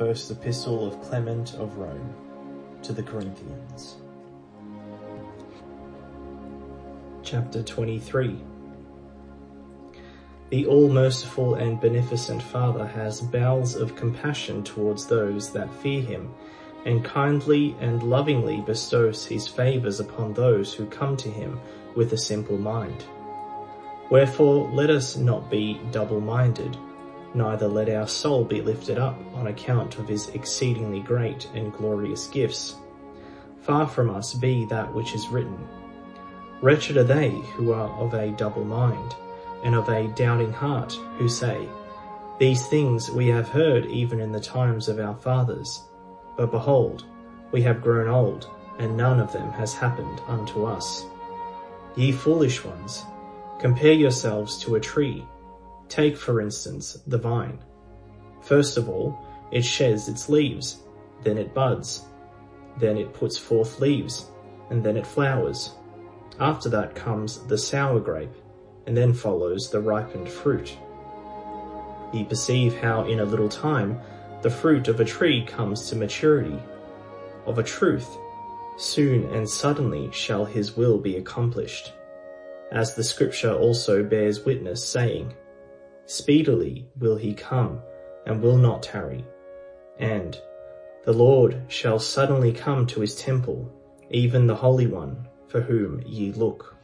First Epistle of Clement of Rome to the Corinthians. Chapter 23 The all-merciful and beneficent Father has bowels of compassion towards those that fear him, and kindly and lovingly bestows his favours upon those who come to him with a simple mind. Wherefore let us not be double-minded, neither let our soul be lifted up on account of his exceedingly great and glorious gifts. Far from us be that which is written. Wretched are they who are of a double mind, and of a doubting heart, who say, These things we have heard even in the times of our fathers. But behold, we have grown old, and none of them has happened unto us. Ye foolish ones, compare yourselves to a tree Take, for instance, the vine. First of all, it sheds its leaves, then it buds, then it puts forth leaves, and then it flowers. After that comes the sour grape, and then follows the ripened fruit. Ye perceive how in a little time the fruit of a tree comes to maturity. Of a truth, soon and suddenly shall his will be accomplished. As the scripture also bears witness, saying, Speedily will he come, and will not tarry. And the Lord shall suddenly come to his temple, even the Holy One, for whom ye look.